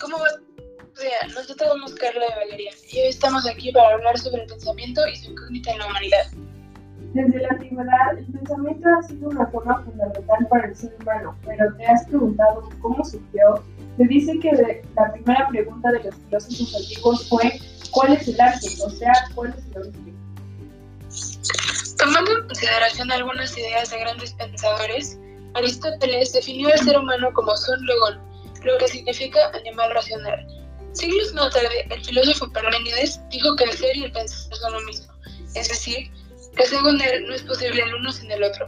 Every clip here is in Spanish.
¿cómo va? O sea, nosotros somos Carla de Valeria y hoy estamos aquí para hablar sobre el pensamiento y su incógnita en la humanidad. Desde la antigüedad, el pensamiento ha sido una forma fundamental para el ser humano, pero te has preguntado cómo surgió. Se dice que la primera pregunta de los filósofos antiguos fue ¿cuál es el arte? O sea, ¿cuál es el origen? Tomando en consideración algunas ideas de grandes pensadores, Aristóteles definió al ser humano como son legón, lo que significa animal racional. Siglos más tarde, el filósofo Parménides dijo que el ser y el pensar son lo mismo, es decir, que según él no es posible el uno sin el otro.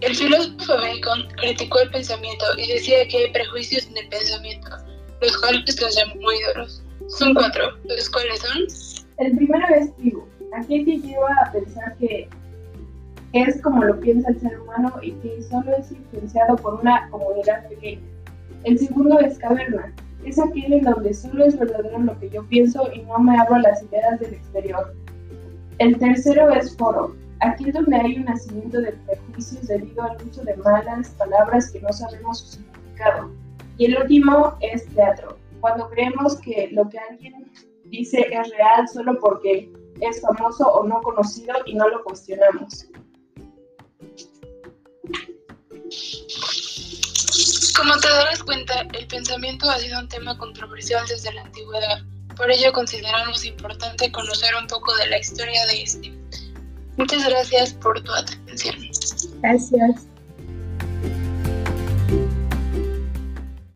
El filósofo Bacon criticó el pensamiento y decía que hay prejuicios en el pensamiento, los cuales son muy duros. Son cuatro, los cuales son... El primero es tribu. Aquí te lleva a pensar que es como lo piensa el ser humano y que solo es influenciado por una comunidad pequeña. El segundo es caverna. Es aquel en donde solo es verdadero lo que yo pienso y no me abro a las ideas del exterior. El tercero es foro. Aquí es donde hay un nacimiento de prejuicios debido al uso de malas palabras que no sabemos su significado. Y el último es teatro. Cuando creemos que lo que alguien dice es real solo porque es famoso o no conocido y no lo cuestionamos. Como te darás cuenta, el pensamiento ha sido un tema controversial desde la antigüedad. Por ello consideramos importante conocer un poco de la historia de este. Muchas gracias por tu atención. Gracias.